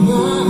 나